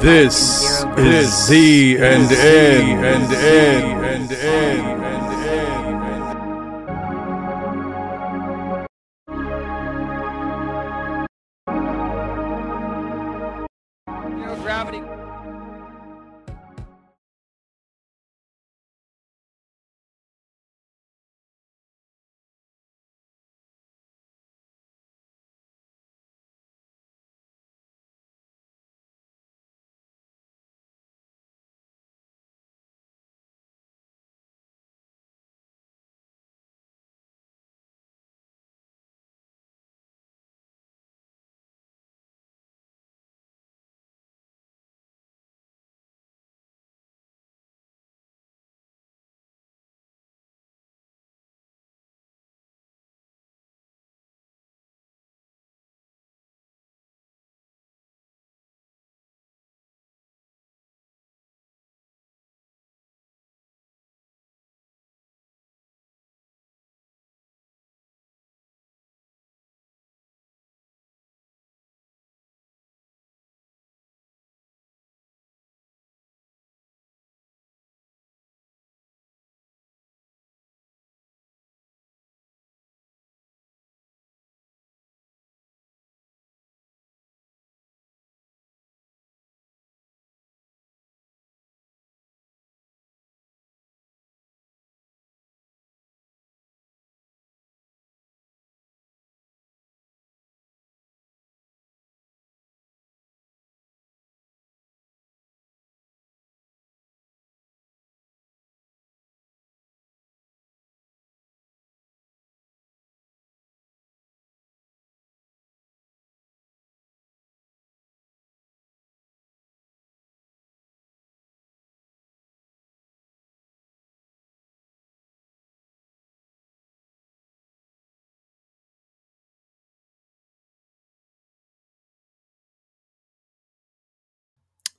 This is Z and N. And N and N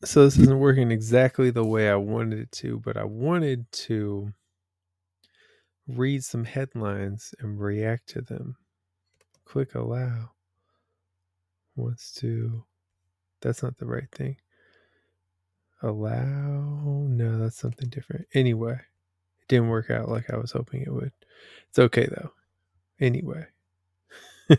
so this isn't working exactly the way I wanted it to, but I wanted to read some headlines and react to them. Click allow. Wants to. That's not the right thing. Allow. No, that's something different. Anyway, it didn't work out like I was hoping it would. It's okay though. Anyway.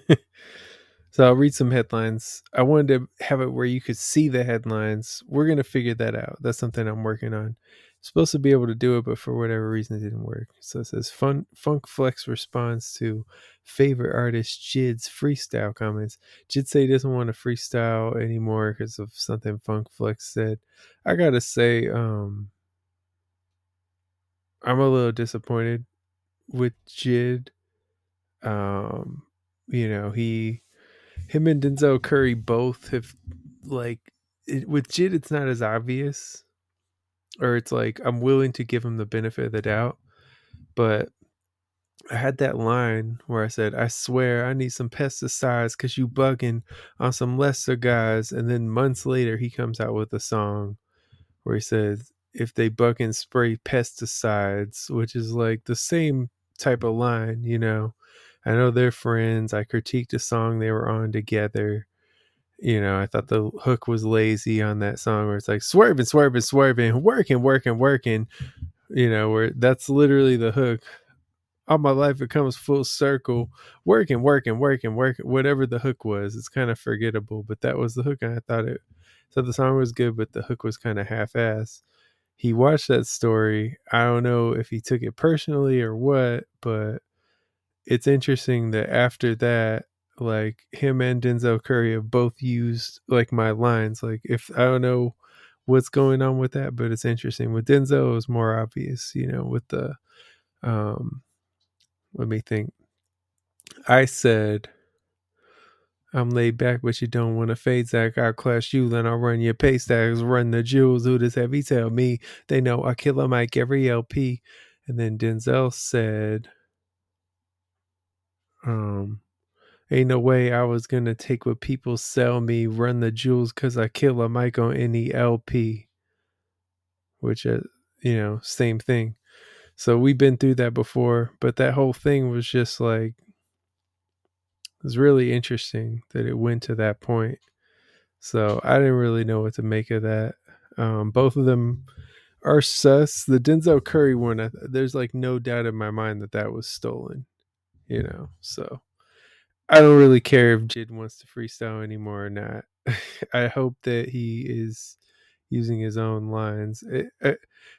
so I'll read some headlines. I wanted to have it where you could see the headlines. We're going to figure that out. That's something I'm working on. Supposed to be able to do it, but for whatever reason it didn't work. So it says Fun Funk Flex responds to favorite artist Jid's freestyle comments. Jid say he doesn't want to freestyle anymore because of something Funk Flex said. I gotta say, um I'm a little disappointed with Jid. Um, you know, he him and Denzel Curry both have like it, with Jid it's not as obvious or it's like I'm willing to give him the benefit of the doubt but I had that line where I said I swear I need some pesticides cuz you bugging on some lesser guys and then months later he comes out with a song where he says if they bug and spray pesticides which is like the same type of line you know I know they're friends. I critiqued a song they were on together. You know, I thought the hook was lazy on that song where it's like swerving, swerving, swerving, working, working, working. You know, where that's literally the hook. All my life it comes full circle, working, working, working, working. Whatever the hook was, it's kind of forgettable, but that was the hook, and I thought it. So the song was good, but the hook was kind of half-ass. He watched that story. I don't know if he took it personally or what, but it's interesting that after that, like him and Denzel Curry have both used like my lines. Like if I don't know what's going on with that, but it's interesting. With Denzel, it was more obvious, you know, with the um let me think. I said I'm laid back, but you don't want to fade Zach. I'll clash you, then I'll run your pay stacks, run the jewels. Who does heavy tell me? They know I kill a mic every LP. And then Denzel said, um, ain't no way I was gonna take what people sell me, run the jewels cause I kill a mic on any LP. Which uh, you know, same thing. So we've been through that before, but that whole thing was just like it was really interesting that it went to that point. So I didn't really know what to make of that. Um, both of them are sus. The Denzel Curry one, I, there's like no doubt in my mind that that was stolen. You know, so I don't really care if Jid wants to freestyle anymore or not. I hope that he is using his own lines. It, it,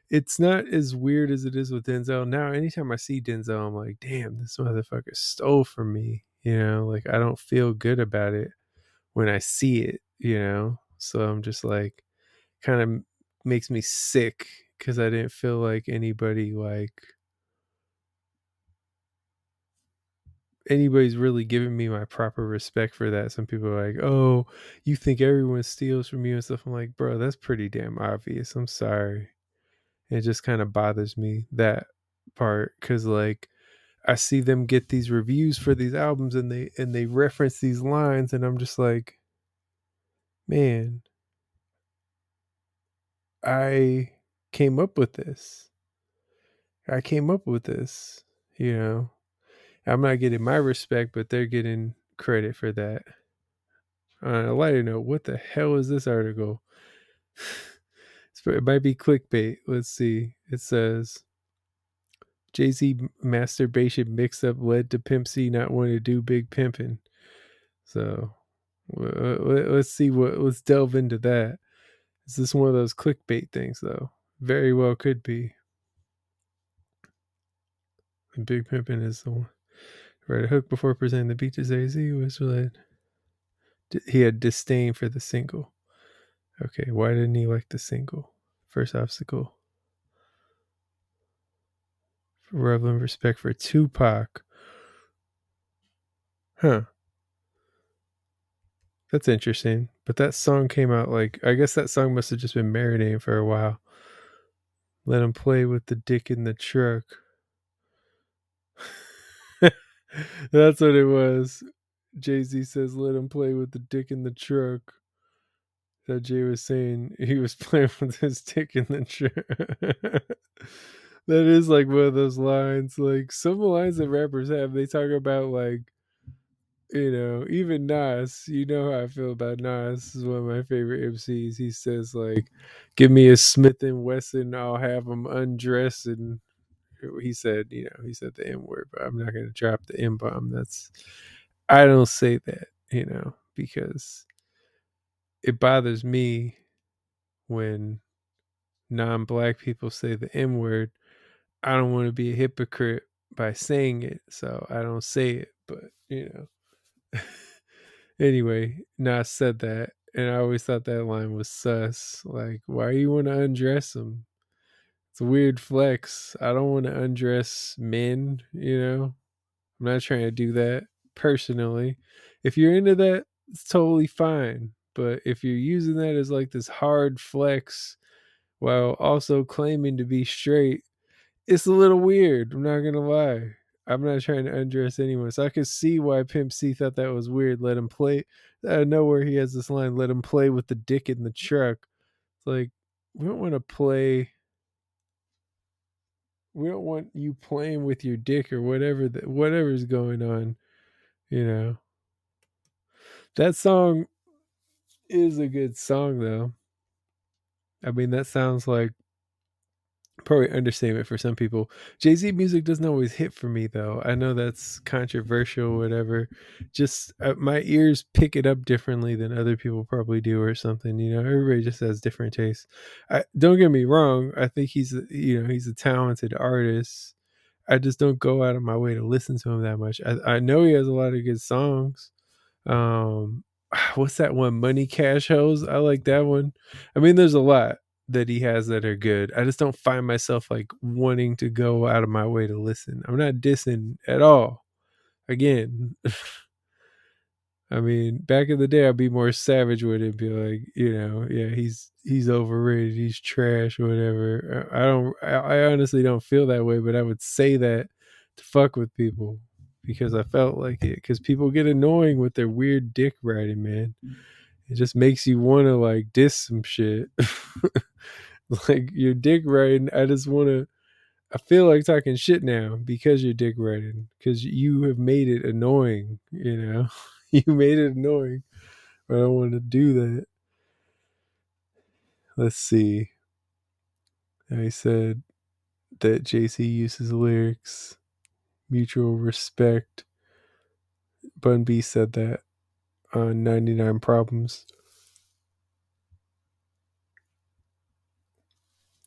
it's not as weird as it is with Denzel. Now, anytime I see Denzel, I'm like, damn, this motherfucker stole from me. You know, like I don't feel good about it when I see it, you know? So I'm just like, kind of makes me sick because I didn't feel like anybody like anybody's really giving me my proper respect for that. Some people are like, "Oh, you think everyone steals from you and stuff." I'm like, "Bro, that's pretty damn obvious." I'm sorry. It just kind of bothers me that part cuz like I see them get these reviews for these albums and they and they reference these lines and I'm just like, "Man, I came up with this. I came up with this, you know. I'm not getting my respect, but they're getting credit for that. On a lighter note, what the hell is this article? it might be clickbait. Let's see. It says Jay Z masturbation mix up led to Pimp C not wanting to do big pimping. So uh, let's see what. Let's delve into that. Is this one of those clickbait things, though? Very well could be. And Big pimping is the one. A hook before presenting the beat to AZ was related. He had disdain for the single. Okay, why didn't he like the single? First obstacle. Reveling respect for Tupac. Huh. That's interesting. But that song came out like I guess that song must have just been marinating for a while. Let him play with the dick in the truck. That's what it was. Jay Z says, "Let him play with the dick in the truck." That Jay was saying he was playing with his dick in the truck. that is like one of those lines. Like some lines that rappers have, they talk about like, you know, even Nas. You know how I feel about Nas. Is one of my favorite MCs. He says like, "Give me a Smith and Wesson, I'll have them undress and he said, you know, he said the M word, but I'm not going to drop the M bomb. That's, I don't say that, you know, because it bothers me when non black people say the M word. I don't want to be a hypocrite by saying it, so I don't say it, but, you know. anyway, Nas said that, and I always thought that line was sus. Like, why you want to undress him? It's a weird flex. I don't want to undress men, you know. I'm not trying to do that personally. If you're into that, it's totally fine. But if you're using that as like this hard flex while also claiming to be straight, it's a little weird. I'm not gonna lie. I'm not trying to undress anyone. So I could see why Pimp C thought that was weird. Let him play out of nowhere he has this line, let him play with the dick in the truck. It's like we don't want to play we don't want you playing with your dick or whatever that whatever's going on you know? That song is a good song though. I mean that sounds like probably understatement for some people. Jay Z music doesn't always hit for me though. I know that's controversial, whatever. Just uh, my ears pick it up differently than other people probably do, or something. You know, everybody just has different tastes. I, don't get me wrong. I think he's you know he's a talented artist. I just don't go out of my way to listen to him that much. I, I know he has a lot of good songs. Um, what's that one? Money Cash Hoes. I like that one. I mean, there's a lot that he has that are good. I just don't find myself like wanting to go out of my way to listen. I'm not dissing at all. Again, I mean, back in the day, I'd be more savage with it, be like, you know, yeah, he's he's overrated, he's trash, whatever. I don't, I honestly don't feel that way, but I would say that to fuck with people because I felt like it. Because people get annoying with their weird dick riding, man. Mm. It just makes you want to like diss some shit. like your dick riding. I just want to. I feel like talking shit now because you're dick riding because you have made it annoying. You know, you made it annoying. But I don't want to do that. let's see. I said that Jay Z uses lyrics, mutual respect. Bun B said that on 99 Problems.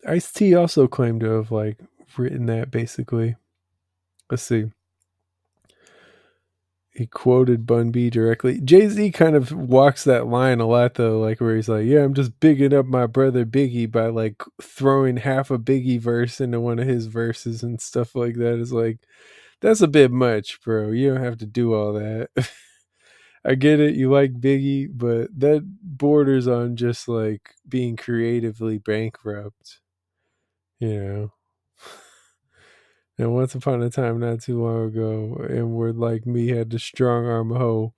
Ice T also claimed to have like written that basically. Let's see. He quoted Bun B directly. Jay Z kind of walks that line a lot though, like where he's like, "Yeah, I'm just bigging up my brother Biggie by like throwing half a Biggie verse into one of his verses and stuff like that." Is like, that's a bit much, bro. You don't have to do all that. I get it, you like Biggie, but that borders on just like being creatively bankrupt. You know. And once upon a time, not too long ago, and word like me had to strong arm a hoe.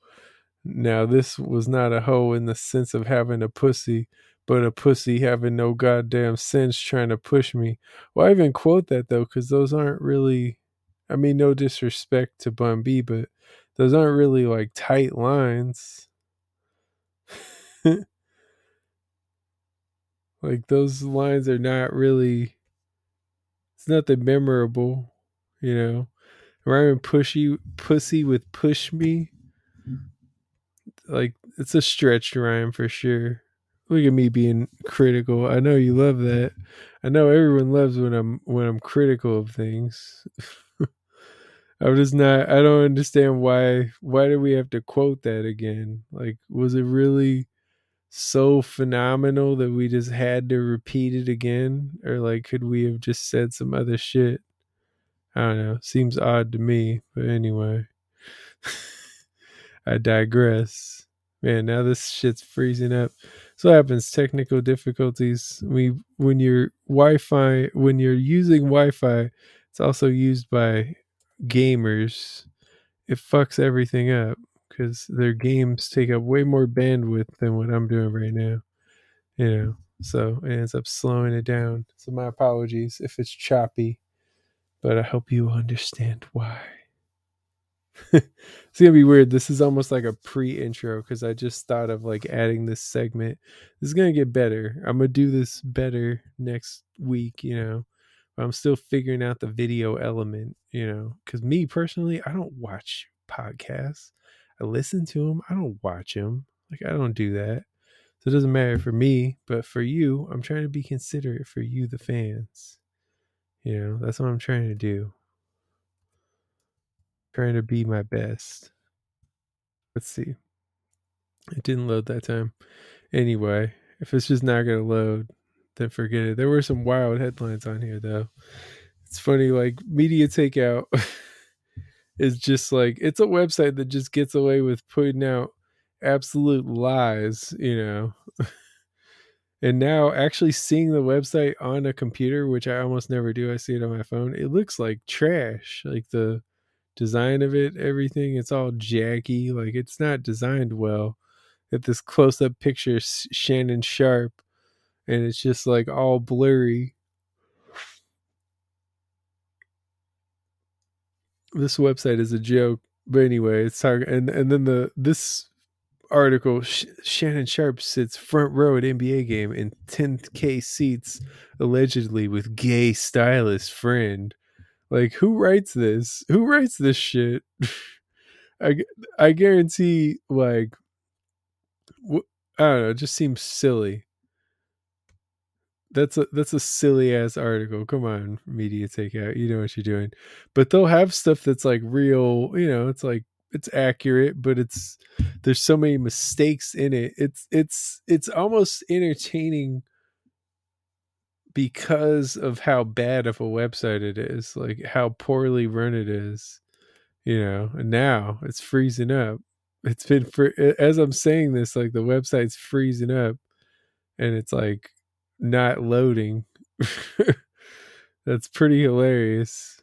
Now, this was not a hoe in the sense of having a pussy, but a pussy having no goddamn sense trying to push me. Well, I even quote that though, because those aren't really, I mean, no disrespect to Bun B, but those aren't really like tight lines. like, those lines are not really it's nothing memorable, you know. Rhyming pushy pussy with push me. Like it's a stretched rhyme for sure. Look at me being critical. I know you love that. I know everyone loves when I'm when I'm critical of things. I'm just not I don't understand why why do we have to quote that again? Like was it really so phenomenal that we just had to repeat it again? Or like could we have just said some other shit? I don't know. Seems odd to me but anyway. I digress. Man now this shit's freezing up. So happens? Technical difficulties. We when you're wi-fi when you're using wi-fi it's also used by gamers it fucks everything up because their games take up way more bandwidth than what I'm doing right now. You know, so it ends up slowing it down. So my apologies if it's choppy, but I hope you understand why. it's gonna be weird. This is almost like a pre-intro because I just thought of like adding this segment. This is gonna get better. I'm gonna do this better next week. You know, I'm still figuring out the video element. You know, because me personally, I don't watch podcasts. I listen to them. I don't watch them. Like I don't do that. So it doesn't matter for me, but for you, I'm trying to be considerate for you, the fans. You know, that's what I'm trying to do. trying to be my best. Let's see. It didn't load that time. Anyway, if it's just not gonna load, then forget it. There were some wild headlines on here though. It's funny, like media takeout. is just like it's a website that just gets away with putting out absolute lies, you know. and now actually seeing the website on a computer, which I almost never do, I see it on my phone. It looks like trash. Like the design of it, everything, it's all jaggy. Like it's not designed well. At this close up picture, Shannon Sharpe, and it's just like all blurry this website is a joke. But anyway, it's talking, and and then the this article Sh- Shannon Sharpe sits front row at NBA game in 10k seats allegedly with gay stylist friend. Like who writes this? Who writes this shit? I I guarantee like I don't know, it just seems silly that's a that's a silly ass article. Come on, media takeout. You know what you're doing. But they'll have stuff that's like real, you know, it's like it's accurate, but it's there's so many mistakes in it. It's it's it's almost entertaining because of how bad of a website it is, like how poorly run it is. You know, and now it's freezing up. It's been for as I'm saying this, like the website's freezing up and it's like not loading. That's pretty hilarious.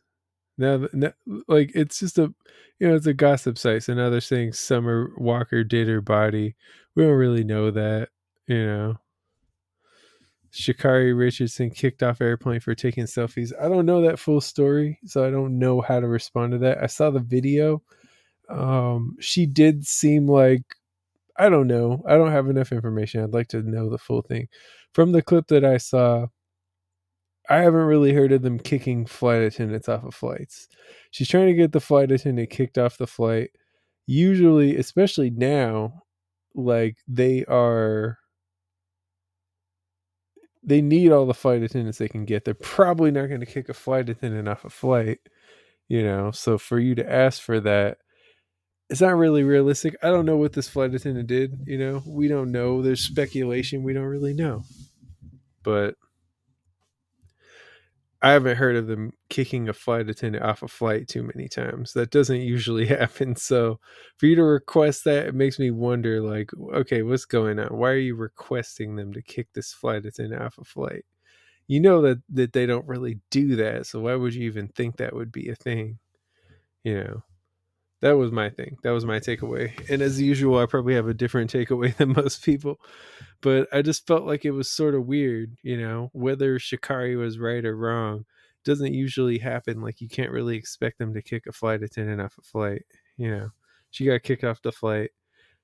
Now, now, like it's just a, you know, it's a gossip site. So now they're saying Summer Walker did her body. We don't really know that, you know. Sha'Carri Richardson kicked off airplane for taking selfies. I don't know that full story, so I don't know how to respond to that. I saw the video. Um, she did seem like I don't know. I don't have enough information. I'd like to know the full thing. From the clip that I saw, I haven't really heard of them kicking flight attendants off of flights. She's trying to get the flight attendant kicked off the flight. Usually, especially now, like they are they need all the flight attendants they can get. They're probably not going to kick a flight attendant off a flight, you know. So for you to ask for that, it's not really realistic. I don't know what this flight attendant did, you know. We don't know. There's speculation. We don't really know. But I haven't heard of them kicking a flight attendant off a flight too many times. That doesn't usually happen. So for you to request that, it makes me wonder like, okay, what's going on? Why are you requesting them to kick this flight attendant off a flight? You know that that they don't really do that. So why would you even think that would be a thing? You know. That was my thing. That was my takeaway. And as usual, I probably have a different takeaway than most people. But I just felt like it was sort of weird, you know, whether Sha'Carri was right or wrong doesn't usually happen. Like you can't really expect them to kick a flight attendant off a flight. You know, she got kicked off the flight.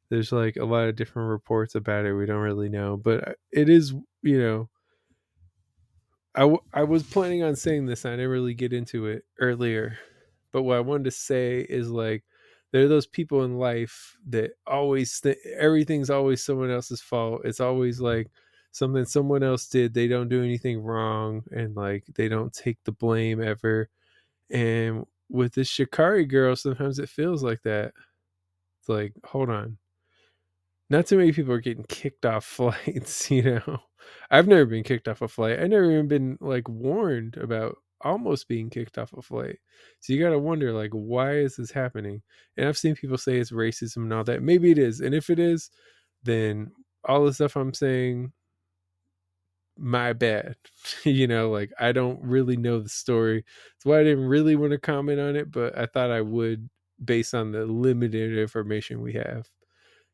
There's like a lot of different reports about it. We don't really know, but it is, you know, I, w- I was planning on saying this. I didn't really get into it earlier, but what I wanted to say is like there are those people in life that always th- everything's always someone else's fault. It's always like something someone else did. They don't do anything wrong and like they don't take the blame ever. And with this Sha'Carri girl, sometimes it feels like that. It's like, hold on. Not too many people are getting kicked off flights, you know. I've never been kicked off a flight. I never even been like warned about almost being kicked off a flight. So you got to wonder, like, why is this happening? And I've seen people say it's racism and all that. Maybe it is. And if it is, then all the stuff I'm saying, my bad. you know, like, I don't really know the story. That's why I didn't really want to comment on it, but I thought I would based on the limited information we have.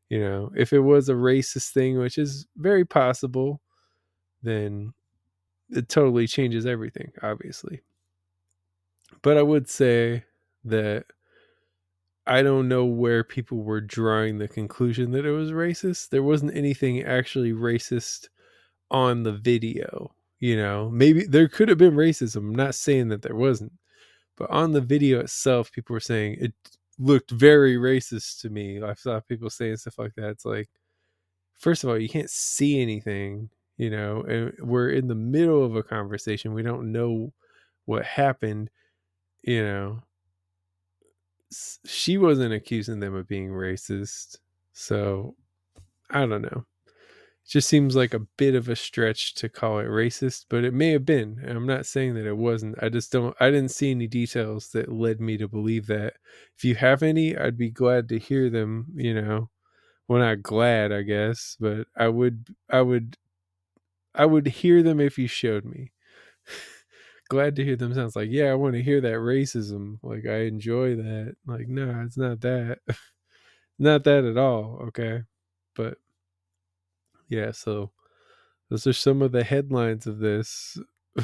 You know, if it was a racist thing, which is very possible, then it totally changes everything, obviously. But I would say that I don't know where people were drawing the conclusion that it was racist. There wasn't anything actually racist on the video. You know, maybe there could have been racism. I'm not saying that there wasn't, but on the video itself, people were saying it looked very racist to me. I saw people saying stuff like that. It's like, first of all, you can't see anything you know and we're in the middle of a conversation we don't know what happened you know she wasn't accusing them of being racist so i don't know. It just seems like a bit of a stretch to call it racist but it may have been i'm not saying that it wasn't i just don't i didn't see any details that led me to believe that. If you have any i'd be glad to hear them you know. Well not glad i guess but i would i would I would hear them if you showed me. Glad to hear them sounds like, yeah, I want to hear that racism. Like I enjoy that. Like, no, it's not that. not that at all. Okay. But yeah, so those are some of the headlines of this.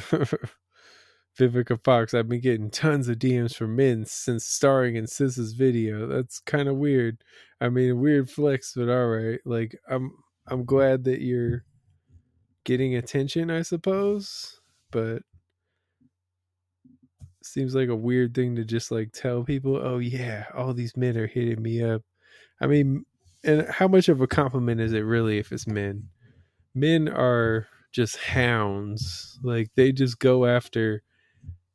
Vivica Fox, I've been getting tons of DMs from men since starring in SZA's video. That's kind of weird. I mean, weird flex, but all right. Like, I'm I'm glad that you're getting attention, I suppose. But seems like a weird thing to just like tell people, oh yeah, all these men are hitting me up. I mean, and how much of a compliment is it really if it's men? Men are just hounds. Like they just go after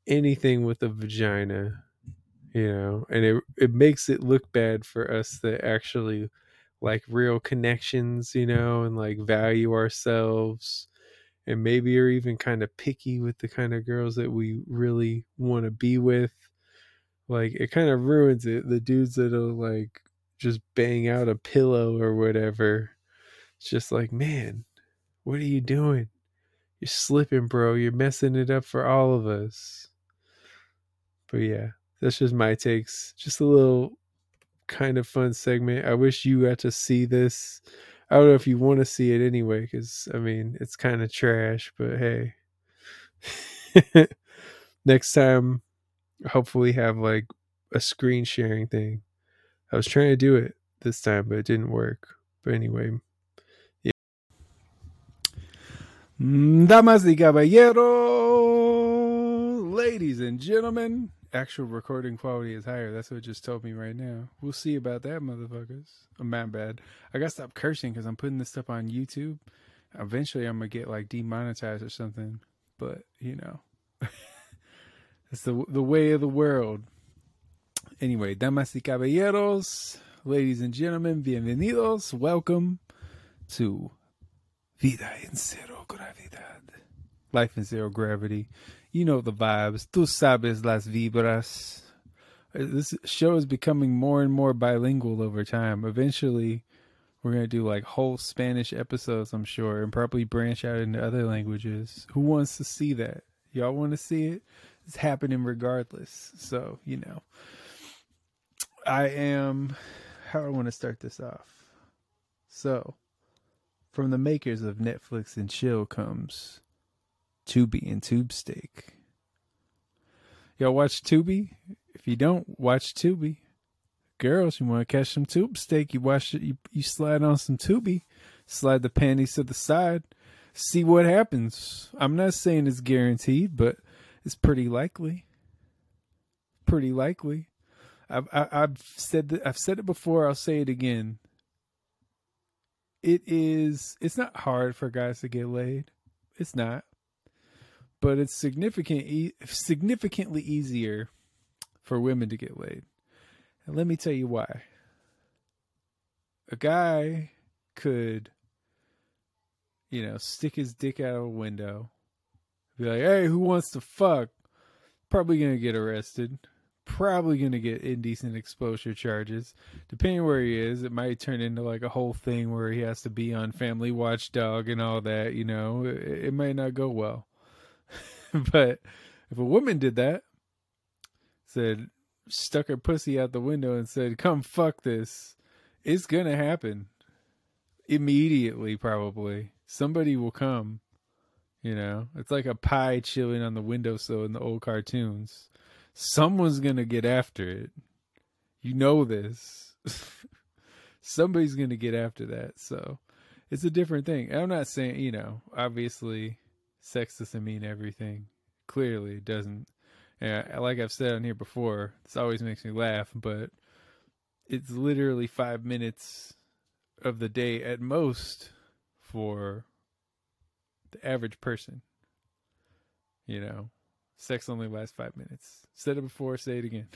anything with a vagina, you know, and it it makes it look bad for us that actually like real connections, you know, and like value ourselves and maybe are even kind of picky with the kind of girls that we really want to be with. Like it kind of ruins it. The dudes that'll like just bang out a pillow or whatever. It's just like, man, what are you doing? You're slipping, bro. You're messing it up for all of us. But yeah, that's just my takes. Just a little kind of fun segment. I wish you got to see this. I don't know if you want to see it anyway, because I mean it's kind of trash. But hey, next time, hopefully have like a screen sharing thing. I was trying to do it this time, but it didn't work. But anyway, yeah. Damas y caballeros, ladies and gentlemen. Actual recording quality is higher. That's what it just told me right now. We'll see about that, motherfuckers. Oh, my bad. I gotta stop cursing because I'm putting this stuff on YouTube. Eventually, I'm gonna get like demonetized or something. But you know, it's the the way of the world. Anyway, damas y caballeros, ladies and gentlemen, bienvenidos. Welcome to Vida en Cero Gravidad. Life in Zero Gravity. You know the vibes. Tú sabes las vibras. Uh, this show is becoming more and more bilingual over time. Eventually, we're going to do like whole Spanish episodes, I'm sure, and probably branch out into other languages. Who wants to see that? Y'all want to see it? It's happening regardless. So, you know. I am. How I want to start this off? So, from the makers of Netflix and Chill comes Tubi and Tube Steak. Y'all watch Tubi? If you don't, watch Tubi. Girls, you want to catch some tube steak, you watch it, you, you slide on some Tubi, slide the panties to the side, see what happens. I'm not saying it's guaranteed, but it's pretty likely. Pretty likely. I've I, I've said that I've said it before. I'll say it again. It is. It's not hard for guys to get laid. It's not, but it's significant e- significantly easier for women to get laid. And let me tell you why. A guy could, you know, stick his dick out of a window, be like, "Hey, who wants to fuck?" Probably gonna get arrested probably going to get indecent exposure charges. Depending where he is, it might turn into like a whole thing where he has to be on Family Watchdog and all that, you know. It, it might not go well. but if a woman did that, said, stuck her pussy out the window and said, come fuck this, it's going to happen. Immediately, probably. Somebody will come. You know, it's like a pie chilling on the windowsill in the old cartoons someone's gonna get after it. You know this. Somebody's gonna get after that. So it's a different thing. I'm not saying, you know, obviously sex doesn't mean everything. Clearly it doesn't. And like I've said on here before, this always makes me laugh, but it's literally five minutes of the day at most for the average person. You know, sex only lasts five minutes. Said it before, say it again.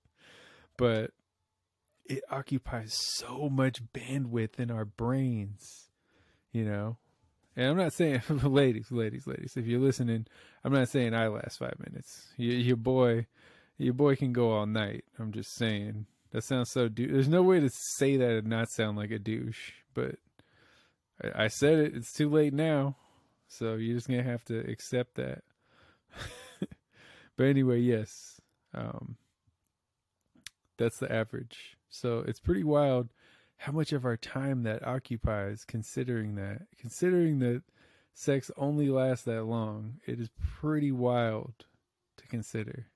but it occupies so much bandwidth in our brains, you know. And I'm not saying, ladies, ladies, ladies, if you're listening, I'm not saying I last five minutes. Your, your boy, your boy can go all night. I'm just saying that sounds so. Du- There's no way to say that and not sound like a douche, but I, I said it. It's too late now, so you're just gonna have to accept that. But anyway, yes, um, that's the average. So it's pretty wild how much of our time that occupies. Considering that, considering that sex only lasts that long, it is pretty wild to consider.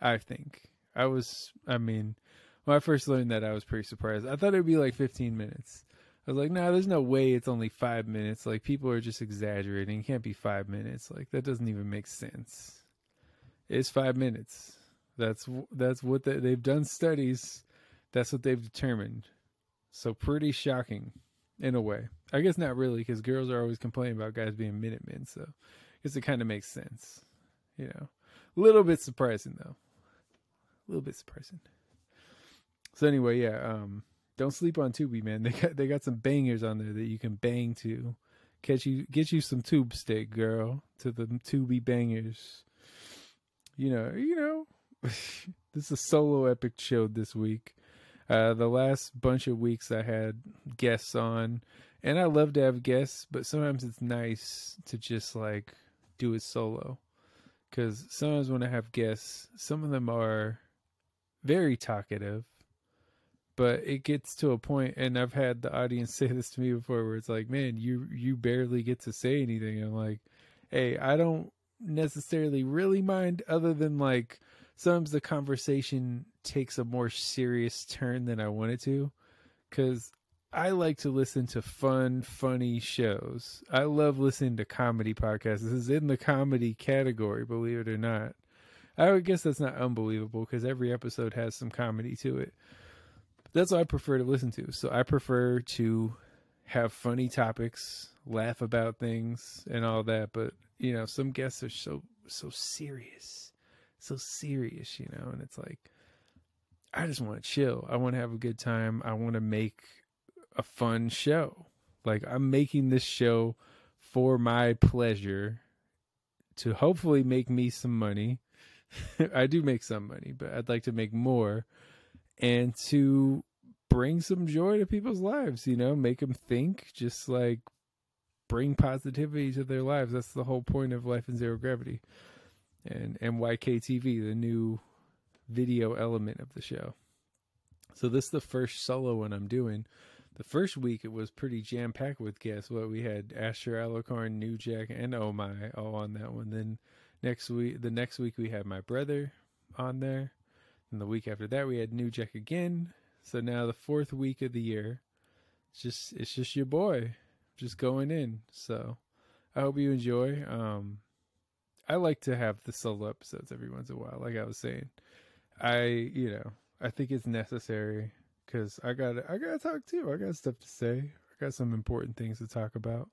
I think I was. I mean, when I first learned that, I was pretty surprised. I thought it'd be like 15 minutes. I was like, nah, there's no way it's only five minutes. Like people are just exaggerating. It can't be five minutes. Like that doesn't even make sense. It's five minutes. That's that's what they, they've done studies. That's what they've determined. So pretty shocking, in a way. I guess not really, because girls are always complaining about guys being Minutemen. So I guess it kind of makes sense. You know, a little bit surprising though. A little bit surprising. So anyway, yeah. Um, don't sleep on Tubi, man. They got they got some bangers on there that you can bang to. Catch you, get you some tube steak, girl, to the Tubi bangers you know, you know, this is a solo epic show this week. Uh, the last bunch of weeks I had guests on, and I love to have guests, but sometimes it's nice to just like do it solo. Because sometimes when I have guests, some of them are very talkative, but it gets to a point, and I've had the audience say this to me before, where it's like, "Man, you you barely get to say anything." I'm like, "Hey, I don't necessarily really mind other than like sometimes the conversation takes a more serious turn than I want it to cuz I like to listen to fun, funny shows. I love listening to comedy podcasts. This is in the comedy category, believe it or not. I would guess that's not unbelievable because every episode has some comedy to it. That's what I prefer to listen to. So I prefer to have funny topics, laugh about things, and all that. But you know, some guests are so so serious, so serious, you know, and it's like I just want to chill. I want to have a good time. I want to make a fun show. Like I'm making this show for my pleasure to hopefully make me some money. I do make some money, but I'd like to make more and to bring some joy to people's lives, you know, make them think, just like bring positivity to their lives. That's the whole point of Life in Zero Gravity and NYKTV, the new video element of the show. So this is the first solo one I'm doing. The first week it was pretty jam packed with guests. What we had Asher Alucard, New Jack, and Oh My all on that one. Then next week, the next week we had my brother on there. And the week after that we had New Jack again. So now the fourth week of the year, it's just it's just your boy, just going in. So I hope you enjoy. Um, I like to have the solo episodes every once in a while, like I was saying. I you know I think it's necessary because I got I got to talk too. I got stuff to say. I got some important things to talk about.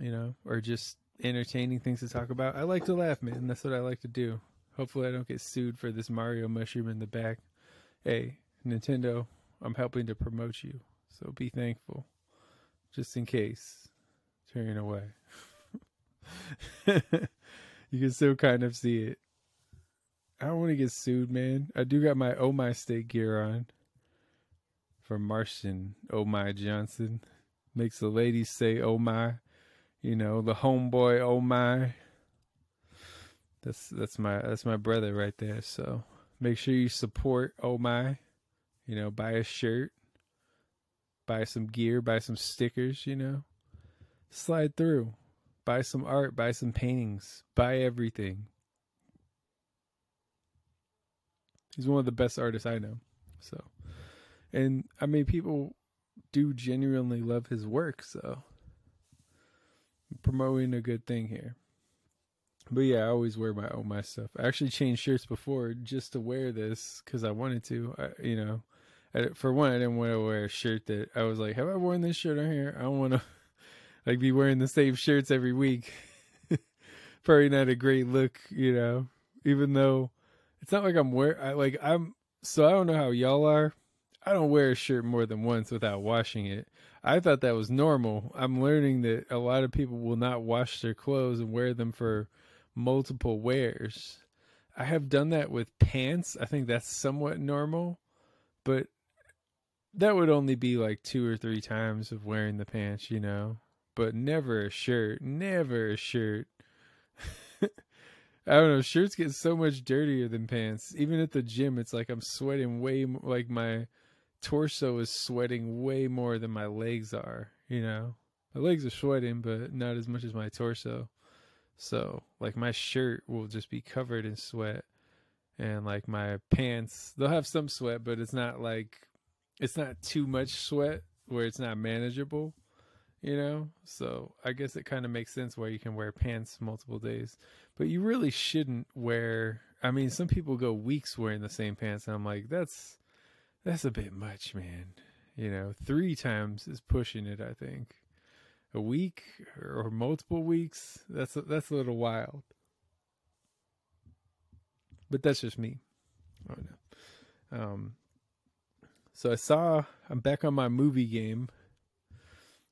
You know, or just entertaining things to talk about. I like to laugh, man. That's what I like to do. Hopefully, I don't get sued for this Mario mushroom in the back. Hey, Nintendo, I'm helping to promote you, so be thankful. Just in case, turn away. you can still kind of see it. I don't want to get sued, man. I do got my Oh My State gear on from Martian Oh My Johnson. Makes the ladies say Oh My. You know, the homeboy Oh My. That's that's my that's my brother right there. So make sure you support Oh My. You know, buy a shirt, buy some gear, buy some stickers, you know. Slide through. Buy some art, buy some paintings, buy everything. He's one of the best artists I know. So, and I mean, people do genuinely love his work. So, promoting a good thing here. But yeah, I always wear my own my stuff. I actually changed shirts before just to wear this because I wanted to. I, you know, I, for one, I didn't want to wear a shirt that I was like, "Have I worn this shirt on here?" I don't want to like be wearing the same shirts every week. Probably not a great look, you know. Even though it's not like I'm wear I like I'm so I don't know how y'all are. I don't wear a shirt more than once without washing it. I thought that was normal. I'm learning that a lot of people will not wash their clothes and wear them for multiple wears. I have done that with pants. I think that's somewhat normal, but that would only be like two or three times of wearing the pants, you know. But never a shirt, never a shirt. I don't know. Shirts get so much dirtier than pants. Even at the gym, it's like I'm sweating way more, like my torso is sweating way more than my legs are. You know, my legs are sweating, but not as much as my torso. So, like my shirt will just be covered in sweat, and like my pants, they'll have some sweat, but it's not like it's not too much sweat where it's not manageable. You know, so I guess it kind of makes sense why you can wear pants multiple days. But you really shouldn't wear I mean some people go weeks wearing the same pants and I'm like that's that's a bit much man. You know 3 times is pushing it I think. A week or multiple weeks that's a, that's a little wild. But that's just me. Oh no um so I saw I'm back on my movie game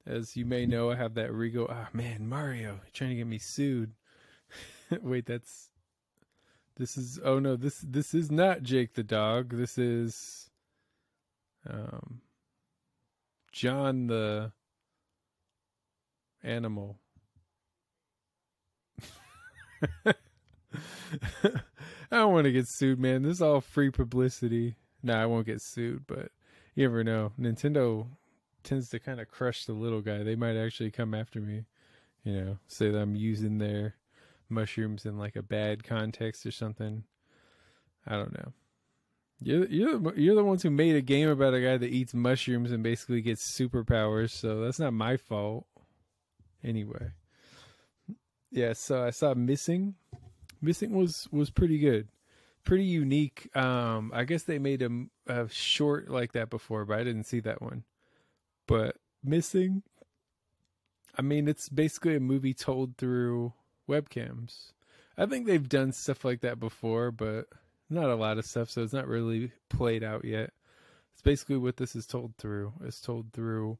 as you may know I have that Regal ah oh, man Mario trying to get me sued Wait, that's this is oh no, this this is not Jake the dog. This is um John the animal. I don't want to get sued, man. This is all free publicity. Nah, I won't get sued, but you never know. Nintendo tends to kind of crush the little guy. They might actually come after me, you know, say that I'm using their mushrooms in like a bad context or something. I don't know. You're you're you're the ones who made a game about a guy that eats mushrooms and basically gets superpowers, so that's not my fault. Anyway, yeah. So I saw Missing. Missing was was pretty good, pretty unique. Um, I guess they made a, a short like that before, but I didn't see that one. But Missing, I mean, it's basically a movie told through webcams. I think they've done stuff like that before, but not a lot of stuff, so it's not really played out yet. It's basically what this is told through. It's told through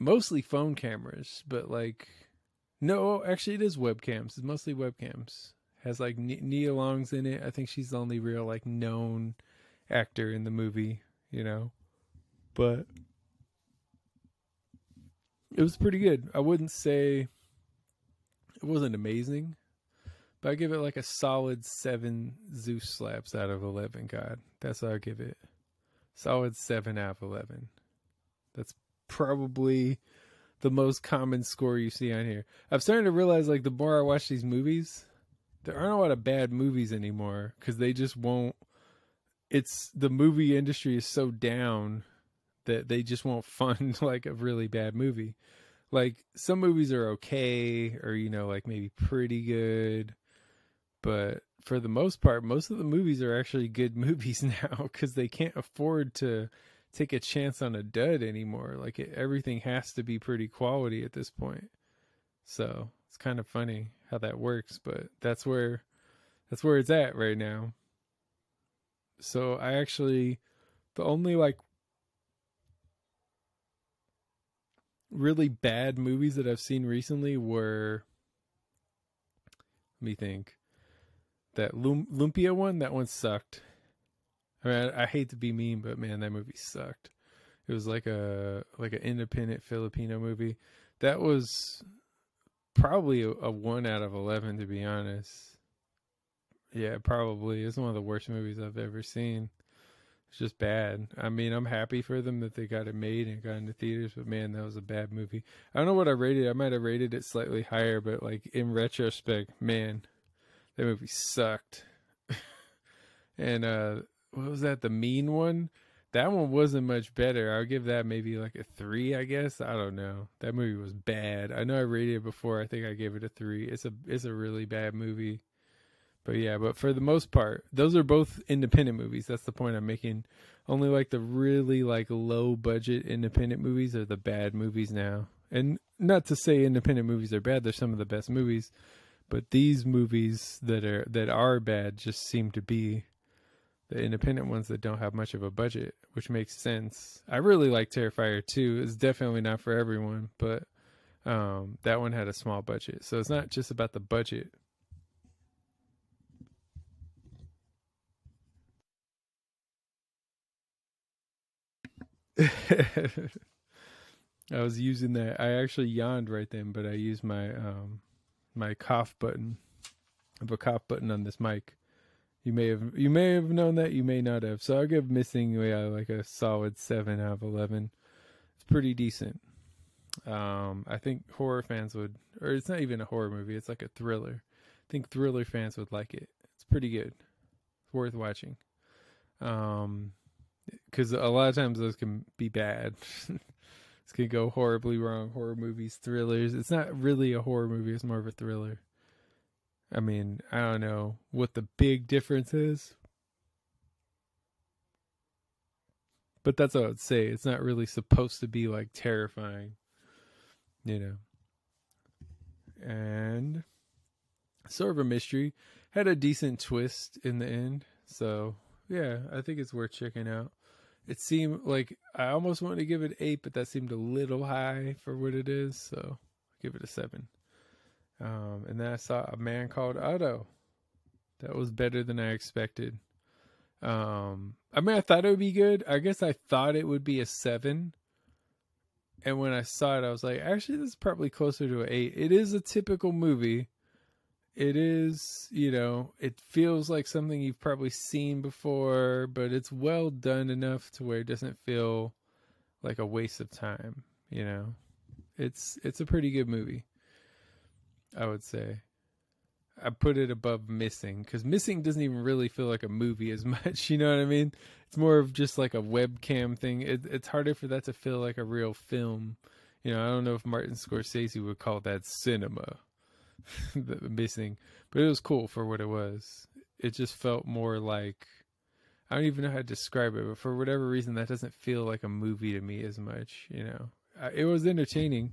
mostly phone cameras, but like no, actually it is webcams. It's mostly webcams. Has like Nia Long's in it. I think she's the only real like known actor in the movie, you know. But it was pretty good. I wouldn't say it wasn't amazing. But I give it like a solid seven Zeus slaps out of eleven. God, that's what I give it. Solid seven out of eleven. That's probably the most common score you see on here. I'm starting to realize like the more I watch these movies, there aren't a lot of bad movies anymore because they just won't. It's the movie industry is so down that they just won't fund like a really bad movie. Like some movies are okay or you know like maybe pretty good but for the most part, most of the movies are actually good movies now because they can't afford to take a chance on a dud anymore. Like it, everything has to be pretty quality at this point. So it's kind of funny how that works, but that's where that's where it's at right now. So I actually the only like really bad movies that I've seen recently were let me think that Lum- Lumpia one, that one sucked. I mean, I, I, hate to be mean, but man, that movie sucked. It was like a like an independent Filipino movie. That was probably a, a one out of eleven, to be honest. Yeah, probably. It's one of the worst movies I've ever seen. It's just bad. I mean, I'm happy for them that they got it made and got into theaters, but man, that was a bad movie. I don't know what I rated. I might have rated it slightly higher, but like in retrospect, man, that movie sucked. and uh what was that? The mean one? That one wasn't much better. I'll give that maybe like a three, I guess. I don't know. That movie was bad. I know I rated it before. I think I gave it a three. It's a it's a really bad movie. But yeah, but for the most part, those are both independent movies. That's the point I'm making. Only like the really like low budget independent movies are the bad movies now. And not to say independent movies are bad, they're some of the best movies. But these movies that are that are bad just seem to be the independent ones that don't have much of a budget, which makes sense. I really like Terrifier 2. It's definitely not for everyone, but um, that one had a small budget. So it's not just about the budget. I was using that. I actually yawned right then, but I used my um, my cough button. I have a cough button on this mic. You may have you may have known that, you may not have. So I'll give Missing yeah, like a solid seven out of eleven. It's pretty decent. Um, I think horror fans would, or it's not even a horror movie. It's like a thriller. I think thriller fans would like it. It's pretty good. It's worth watching. Um, because a lot of times those can be bad. This could go horribly wrong. Horror movies, thrillers. It's not really a horror movie. It's more of a thriller. I mean, I don't know what the big difference is. But that's what I would say. It's not really supposed to be like terrifying. You know. And sort of a mystery. Had a decent twist in the end. So yeah, I think it's worth checking out it seemed like I almost wanted to give it eight, but that seemed a little high for what it is, so I give it a seven. Um, and then I saw a man called Otto. That was better than I expected. Um, I mean, I thought it would be good. I guess I thought it would be a seven. And when I saw it, I was like, actually, this is probably closer to an eight. It is a typical movie it is, you know, it feels like something you've probably seen before, but it's well done enough to where it doesn't feel like a waste of time, you know. It's it's a pretty good movie. I would say. I put it above Missing because Missing doesn't even really feel like a movie as much. You know what I mean? It's more of just like a webcam thing. It, it's harder for that to feel like a real film. You know, I don't know if Martin Scorsese would call that cinema. Missing, but it was cool for what it was. It just felt more like I don't even know how to describe it, but for whatever reason, that doesn't feel like a movie to me as much. You know, it was entertaining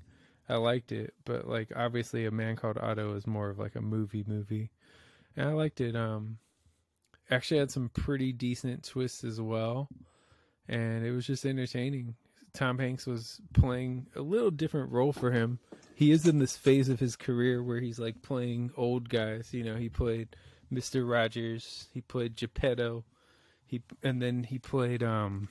I liked it, but like obviously a man called Otto is more of like a movie movie. And I liked it. Um actually had some pretty decent twists as well. And it was just entertaining. Tom Hanks was playing a little different role for him. He is in this phase of his career where he's like playing old guys. You know, he played Mr. Rogers, he played Geppetto, he and then he played um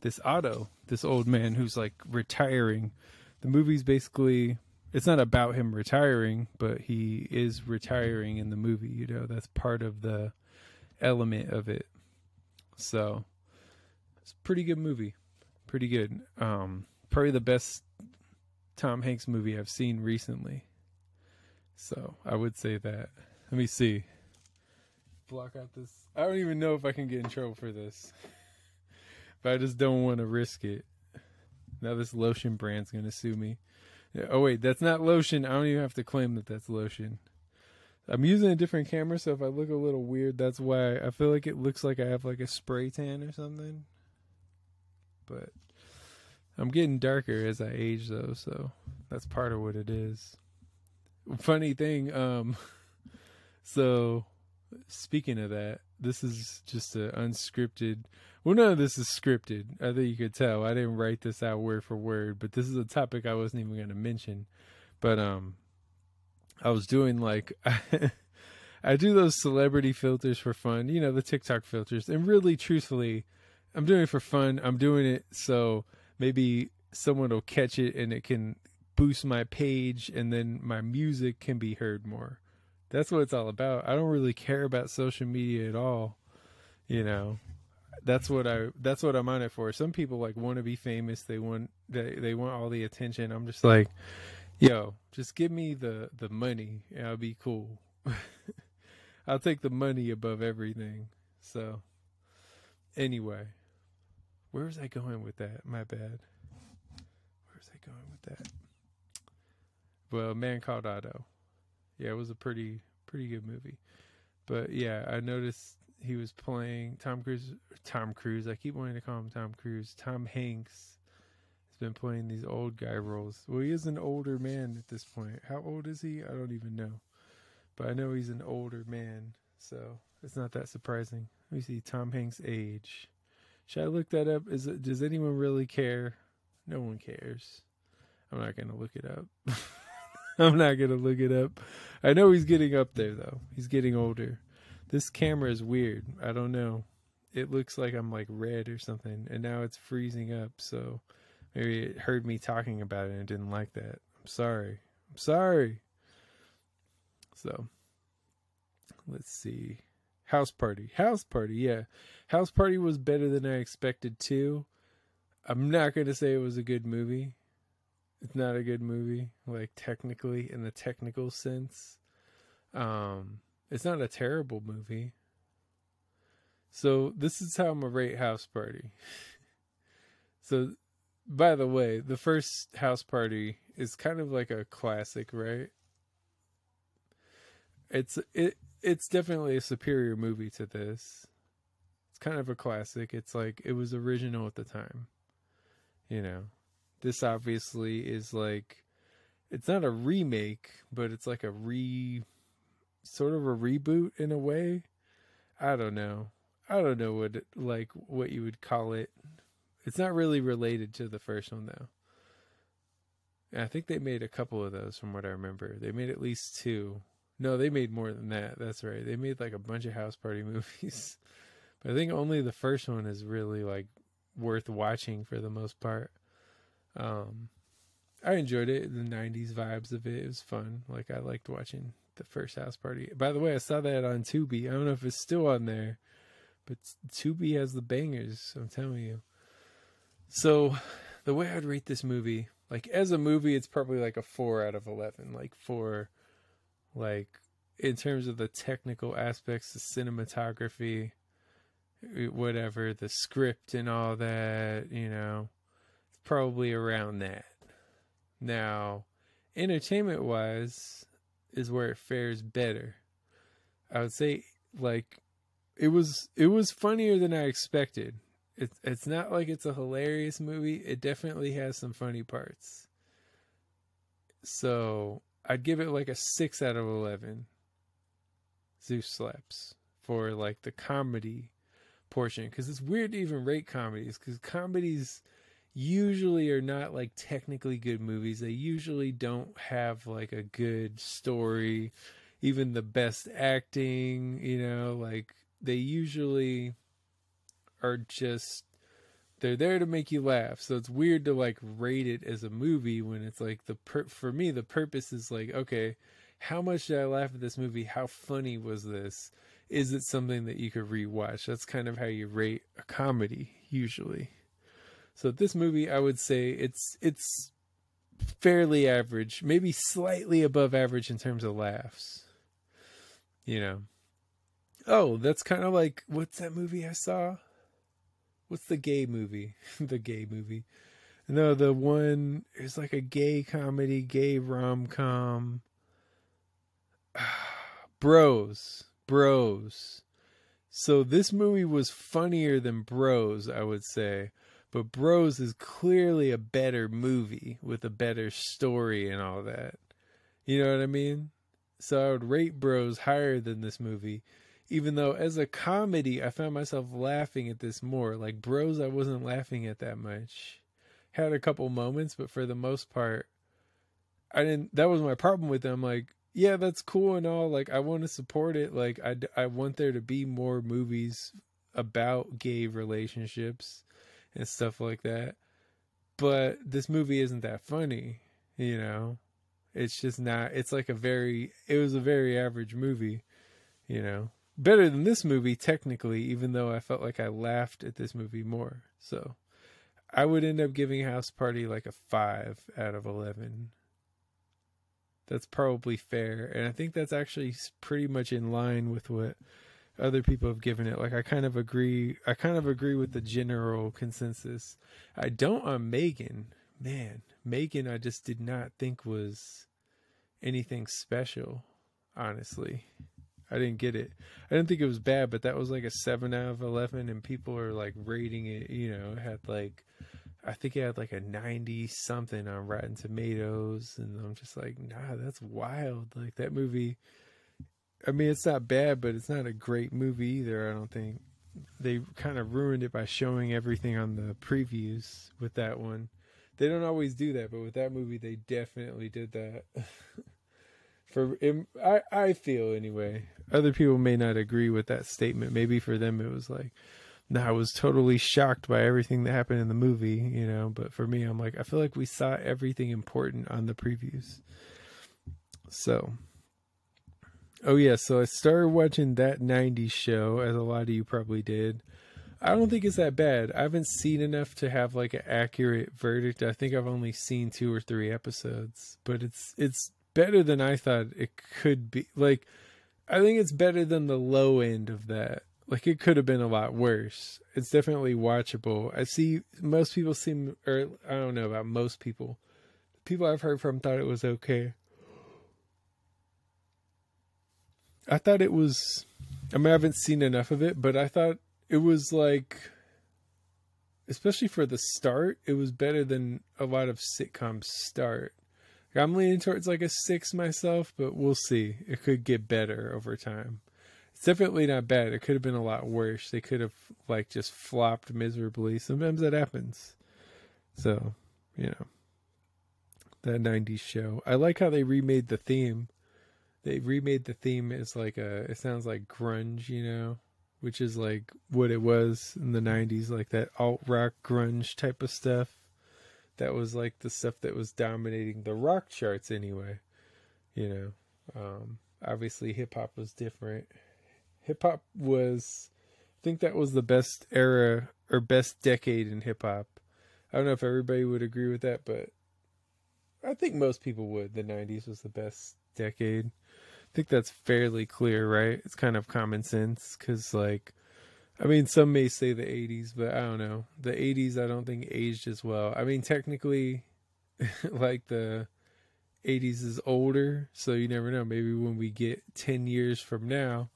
this Otto, this old man who's like retiring the movie's basically it's not about him retiring, but he is retiring in the movie. You know, that's part of the element of it. So it's a pretty good movie. Pretty good. Um, probably the best Tom Hanks movie I've seen recently. So I would say that. Let me see. Block out this. I don't even know if I can get in trouble for this, but I just don't want to risk it. Now this lotion brand's gonna sue me. Oh wait, that's not lotion. I don't even have to claim that that's lotion. I'm using a different camera, so if I look a little weird, that's why I feel like it looks like I have like a spray tan or something. But I'm getting darker as I age though, so that's part of what it is. Funny thing, um so speaking of that, this is just an unscripted well, none of this is scripted. I think you could tell. I didn't write this out word for word, but this is a topic I wasn't even to mention. But um, I was doing like I do those celebrity filters for fun. You know, the TikTok filters, and really, truthfully, I'm doing it for fun. I'm doing it so maybe someone will catch it and it can boost my page, and then my music can be heard more. That's what it's all about. I don't really care about social media at all. You know, that's what I that's what I'm on it for. Some people like want to be famous. They want they they want all the attention. I'm just like, yo, just give me the the money. And I'll be cool. I'll take the money above everything. So anyway, where was I going with that? My bad. Where was I going with that? Well, Man Called Otto. Yeah, it was a pretty pretty good movie. But yeah, I noticed he was playing Tom Cruise. Tom Cruise. I keep wanting to call him Tom Cruise. Tom Hanks has been playing these old guy roles. Well, he is an older man at this point. How old is he? I don't even know, but I know he's an older man, so it's not that surprising. Me see Tom Hanks' age. Should I look that up? Is it? Does anyone really care? No one cares. I'm not gonna look it up. I'm not gonna look it up. I know he's getting up there though. He's getting older. This camera is weird. I don't know. It looks like I'm like red or something, and now it's freezing up. So maybe it heard me talking about it and didn't like that. I'm sorry. I'm sorry. So let's see. House Party. House Party, yeah. House Party was better than I expected too. I'm not going to say it was a good movie. It's not a good movie, like technically, in the technical sense. Um, it's not a terrible movie. So this is how I'm gonna rate House Party. so, by the way, the first House Party is kind of like a classic, right? It's it it's definitely a superior movie to this. It's kind of a classic. It's like it was original at the time. You know, this obviously is like it's not a remake, but it's like a re sort of a reboot in a way. I don't know. I don't know what like what you would call it. It's not really related to the first one though. And I think they made a couple of those from what I remember. They made at least two. No, they made more than that. That's right. They made like a bunch of house party movies. but I think only the first one is really like worth watching for the most part. Um I enjoyed it, the 90s vibes of it. It was fun. Like I liked watching the first house party. By the way, I saw that on Tubi. I don't know if it's still on there, but Tubi has the bangers. I'm telling you. So, the way I'd rate this movie, like as a movie, it's probably like a four out of eleven. Like for, like in terms of the technical aspects, the cinematography, eh, whatever, the script and all that, you know, it's probably around that. Now, entertainment wise is where it fares better. I would say like it was it was funnier than I expected. It's it's not like it's a hilarious movie. It definitely has some funny parts. So I'd give it like a six out of eleven. Zeus slaps for like the comedy portion because it's weird to even rate comedies because comedies usually are not like technically good movies. They usually don't have like a good story, even the best acting, you know, like they usually are just they're there to make you laugh. So it's weird to like rate it as a movie when it's like the per- for me the purpose is like okay, how much did I laugh at this movie? How funny was this? Is it something that you could rewatch? That's kind of how you rate a comedy usually. So this movie I would say it's it's fairly average, maybe slightly above average in terms of laughs. You know. Oh, that's kind of like what's that movie I saw? What's the gay movie? the gay movie. No, the one is like a gay comedy, gay rom com. Bros. Bros. So this movie was funnier than Bros, I would say. But Bros is clearly a better movie with a better story and all that. You know what I mean? So I would rate Bros higher than this movie even though as a comedy I found myself laughing at this more. Like Bros, I wasn't laughing at that much. Had a couple moments, but for the most part, I didn't. That was my problem with them. Like, yeah, that's cool and all. Like, I want to support it. Like, I I want there to be more movies about gay relationships and stuff like that. But this movie isn't that funny, you know. It's just not. It's like a very. It was a very average movie, you know better than this movie technically, even though I felt like I laughed at this movie more. So I would end up giving House Party like a five out of eleven. That's probably fair, and I think that's actually pretty much in line with what other people have given it. Like I kind of agree. I kind of agree with the general consensus. I don't on Megan. Man, Megan, I just did not think was anything special. Honestly. I didn't get it. I didn't think it was bad, but that was like a seven out of eleven, and people are like rating it. You know, had like, I think it had like a ninety something on Rotten Tomatoes, and I'm just like, nah, that's wild. Like that movie. I mean, it's not bad, but it's not a great movie either. I don't think they kind of ruined it by showing everything on the previews with that one. They don't always do that, but with that movie, they definitely did that. for I I feel anyway. Other people may not agree with that statement. Maybe for them it was like, no, I was totally shocked by everything that happened in the movie, you know. But for me, I'm like, I feel like we saw everything important on the previews. So, oh yeah, so I started watching that '90s show, as a lot of you probably did. I don't think it's that bad. I haven't seen enough to have like an accurate verdict. I think I've only seen two or three episodes, but it's it's better than I thought it could be. Like, I think it's better than the low end of that. Like, it could have been a lot worse. It's definitely watchable. I see most people seem, or I don't know about most people. The People I've heard from thought it was okay. I thought it was. I mean, I haven't seen enough of it, but I thought it was like, especially for the start, it was better than a lot of sitcoms start. I'm leaning towards like a six myself, but we'll see. It could get better over time. It's definitely not bad. It could have been a lot worse. They could have like just flopped miserably. Sometimes that happens. So, you know, that 90s show. I like how they remade the theme. They remade the theme as like a, it sounds like grunge, you know, which is like what it was in the 90s, like that alt rock grunge type of stuff that was like the stuff that was dominating the rock charts anyway. You know, um, obviously hip hop was different. Hip hop was, I think that was the best era or best decade in hip hop. I don't know if everybody would agree with that, but I think most people would. The 90s was the best decade. I think that's fairly clear, right? It's kind of common sense because, like, I mean, some may say the 80s, but I don't know. The 80s, I don't think aged as well. I mean, technically, like the 80s is older, so you never know. Maybe when we get 10 years from now,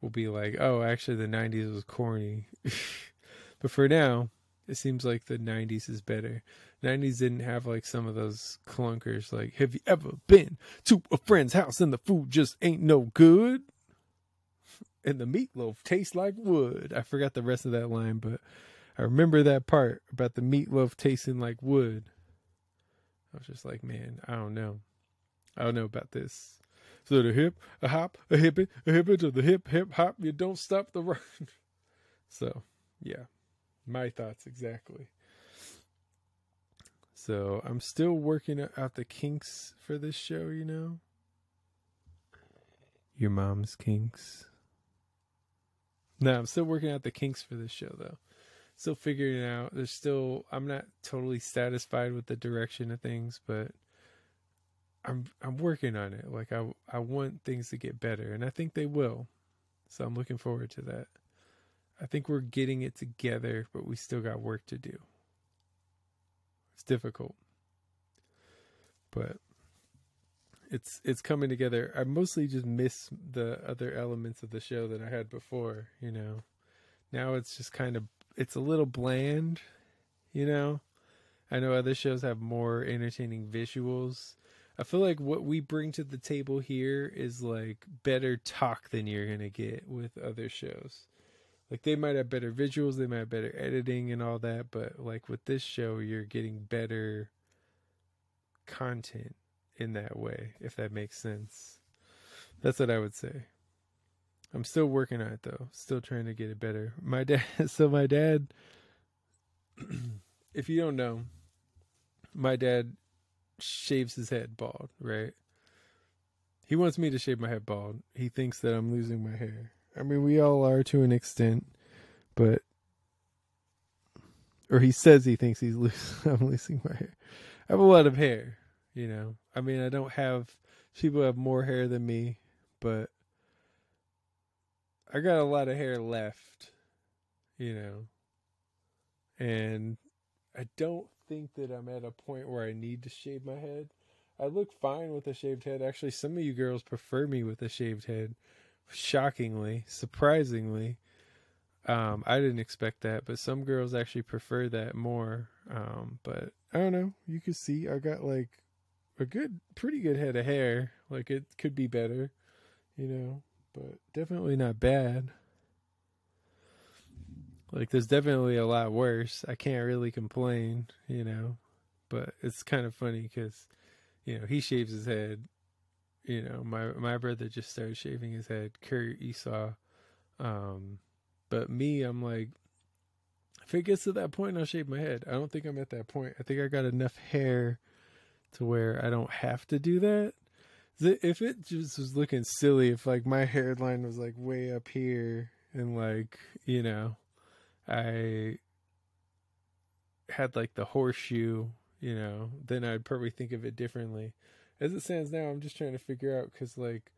we'll be like, oh, actually, the 90s was corny. but for now, it seems like the 90s is better. 90s didn't have like some of those clunkers like, have you ever been to a friend's house and the food just ain't no good? And the meatloaf tastes like wood. I forgot the rest of that line, but I remember that part about the meatloaf tasting like wood. I was just like, man, I don't know. I don't know about this. So the hip, a hop, a hippie, a hippie to the hip, hip, hop. You don't stop the run. so, yeah, my thoughts exactly. So I'm still working out the kinks for this show, you know. Your mom's kinks. No, I'm still working out the kinks for this show though. Still figuring it out. There's still I'm not totally satisfied with the direction of things, but I'm I'm working on it. Like I I want things to get better and I think they will. So I'm looking forward to that. I think we're getting it together, but we still got work to do. It's difficult. But it's it's coming together. I mostly just miss the other elements of the show that I had before, you know. Now it's just kind of it's a little bland, you know. I know other shows have more entertaining visuals. I feel like what we bring to the table here is like better talk than you're to get with other shows. Like they might have better visuals, they might have better editing and all that, but like with this show you're getting better content in that way, if that makes sense. That's what I would say. I'm still working on it though. Still trying to get it better. My dad so my dad if you don't know, my dad shaves his head bald, right? He wants me to shave my head bald. He thinks that I'm losing my hair. I mean, we all are to an extent, but or he says he thinks he's losing I'm losing my hair. I have a lot of hair, you know. I mean, I don't have people have more hair than me, but I got a lot of hair left, you know. And I don't think that I'm at a point where I need to shave my head. I look fine with a shaved head. Actually, some of you girls prefer me with a shaved head. Shockingly, surprisingly. Um, I didn't expect that, but some girls actually prefer that more. Um, but I don't know. You can see I got like a good, pretty good head of hair. Like it could be better, you know, but definitely not bad. Like there's definitely a lot worse. I can't really complain, you know, but it's kind of funny because, you know, he shaves his head. You know, my my brother just started shaving his head. Kurt Esau, um, but me, I'm like, if it gets to that point, I'll shave my head. I don't think I'm at that point. I think I got enough hair to where I don't have to do that. If it just was looking silly, if like my hairline was like way up here and like, you know, I had like the horseshoe, you know, then I'd probably think of it differently. As it stands now, I'm just trying to figure out because, like,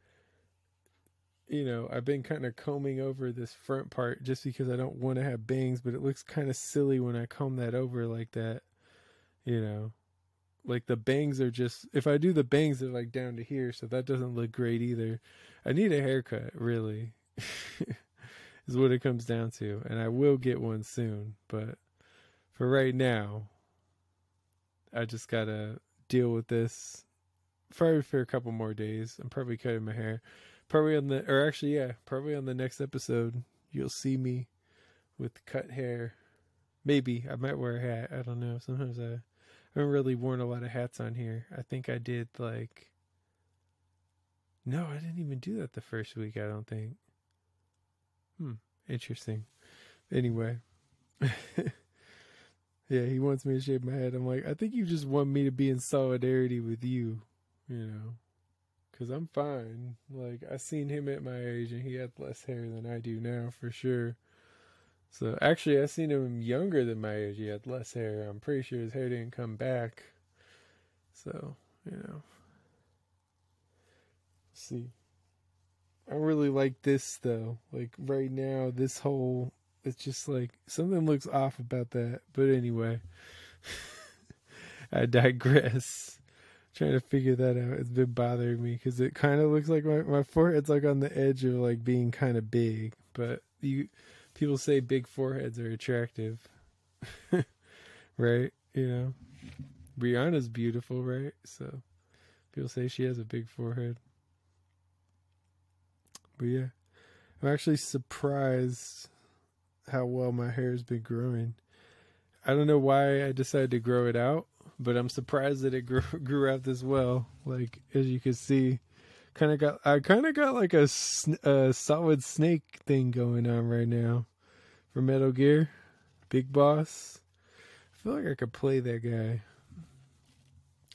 you know, I've been kind of combing over this front part just because I don't want to have bangs, but it looks kind of silly when I comb that over like that, you know. Like the bangs are just, if I do the bangs, they're like down to here, so that doesn't look great either. I need a haircut, really. is what it comes down to. And I will get one soon. But for right now, I just got to deal with this probably for a couple more days. I'm probably cutting my hair. Probably on the, or actually, yeah, probably on the next episode, you'll see me with cut hair. Maybe I might wear a hat. I don't know. Sometimes I, I haven't really worn a lot of hats on here. I think I did like, no, I didn't even do that the first week. I don't think. Hmm, interesting. Anyway. yeah, he wants me to shave my head. I'm like, I think you just want me to be in solidarity with you, you know. Cause I'm fine. Like I seen him at my age and he had less hair than I do now for sure. So actually I seen him younger than my age. He had less hair. I'm pretty sure his hair didn't come back. So, you know. see. I really like this though. Like right now, this whole it's just like something looks off about that. But anyway, I digress. Trying to figure that out. It's been bothering me because it kind of looks like my my forehead's like on the edge of like being kind of big. But you people say big foreheads are attractive, right? You know, Rihanna's beautiful, right? So people say she has a big forehead. But yeah, I'm actually surprised how well my hair has been growing. I don't know why I decided to grow it out, but I'm surprised that it grew, grew out this well. Like as you can see, kind of got I kind of got like a, a solid snake thing going on right now for Metal Gear, Big Boss. I feel like I could play that guy.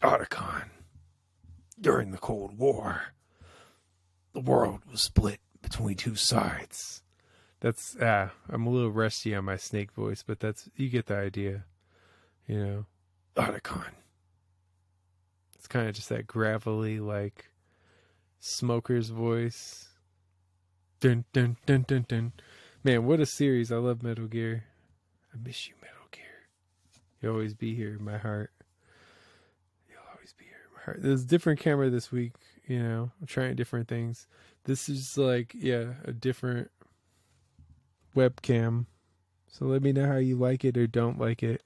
Otacon. During the Cold War, the world was split between two sides. That's ah, I'm a little rusty on my snake voice, but that's you get the idea. You know, Otacon. It's kind of just that gravelly, like smoker's voice. Dun dun dun dun dun. Man, what a series! I love Metal Gear. I miss you, Metal Gear. You'll always be here in my heart. You'll always be here in my heart. There's a different camera this week. You know, I'm trying different things. This is like, yeah, a different webcam. So let me know how you like it or don't like it.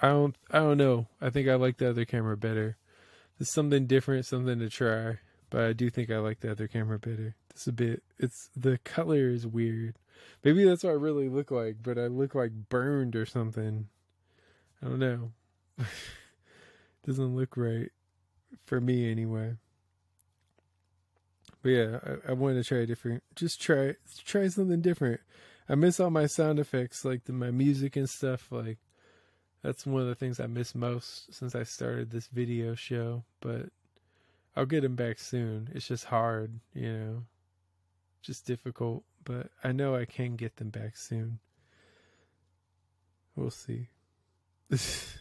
I don't I don't know. I think I like the other camera better. It's something different, something to try. But I do think I like the other camera better. It's a bit it's the color is weird. Maybe that's what I really look like, but I look like burned or something. I don't know. Doesn't look right for me anyway. But yeah, I, I wanted to try a different. Just try try something different. I miss all my sound effects, like the, my music and stuff. Like that's one of the things I miss most since I started this video show. But I'll get them back soon. It's just hard, you know, just difficult. But I know I can get them back soon. We'll see. it's